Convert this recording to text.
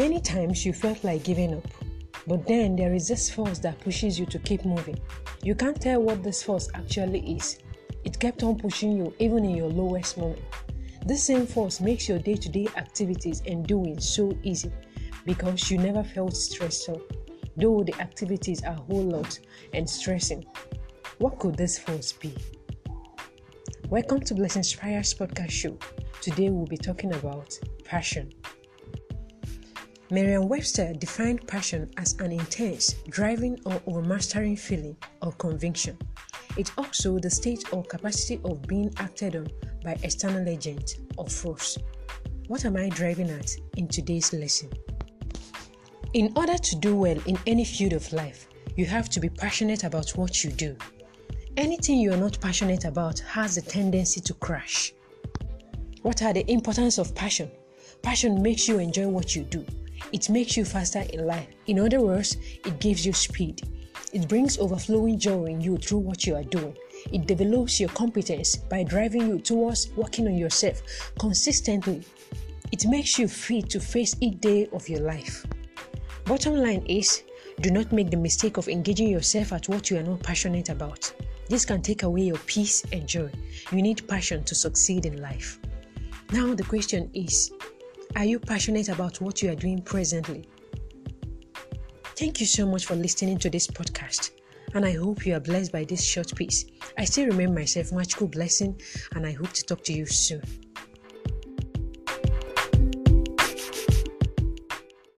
Many times you felt like giving up, but then there is this force that pushes you to keep moving. You can't tell what this force actually is. It kept on pushing you even in your lowest moment. This same force makes your day to day activities and doing so easy because you never felt stressful, though the activities are a whole lot and stressing. What could this force be? Welcome to Blessings Prayers podcast show. Today we'll be talking about passion. Merriam Webster defined passion as an intense, driving, or overmastering feeling or conviction. It's also the state or capacity of being acted on by external agent or force. What am I driving at in today's lesson? In order to do well in any field of life, you have to be passionate about what you do. Anything you are not passionate about has a tendency to crash. What are the importance of passion? Passion makes you enjoy what you do. It makes you faster in life. In other words, it gives you speed. It brings overflowing joy in you through what you are doing. It develops your competence by driving you towards working on yourself consistently. It makes you fit to face each day of your life. Bottom line is do not make the mistake of engaging yourself at what you are not passionate about. This can take away your peace and joy. You need passion to succeed in life. Now, the question is are you passionate about what you are doing presently? Thank you so much for listening to this podcast, and I hope you are blessed by this short piece. I still remain myself, Magical Blessing, and I hope to talk to you soon.